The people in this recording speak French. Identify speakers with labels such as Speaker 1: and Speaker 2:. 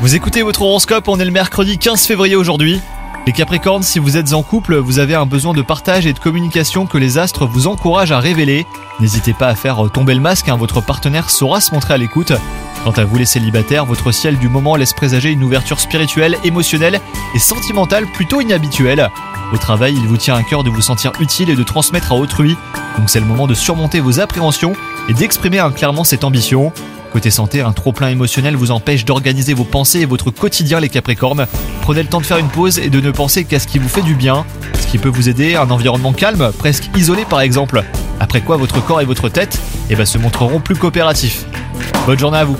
Speaker 1: Vous écoutez votre horoscope, on est le mercredi 15 février aujourd'hui. Les Capricornes, si vous êtes en couple, vous avez un besoin de partage et de communication que les astres vous encouragent à révéler. N'hésitez pas à faire tomber le masque, hein, votre partenaire saura se montrer à l'écoute. Quant à vous les célibataires, votre ciel du moment laisse présager une ouverture spirituelle, émotionnelle et sentimentale plutôt inhabituelle. Au travail, il vous tient à cœur de vous sentir utile et de transmettre à autrui, donc c'est le moment de surmonter vos appréhensions et d'exprimer hein, clairement cette ambition. Côté santé, un trop-plein émotionnel vous empêche d'organiser vos pensées et votre quotidien les Capricornes. Prenez le temps de faire une pause et de ne penser qu'à ce qui vous fait du bien, ce qui peut vous aider, un environnement calme, presque isolé par exemple. Après quoi votre corps et votre tête eh ben, se montreront plus coopératifs. Bonne journée à vous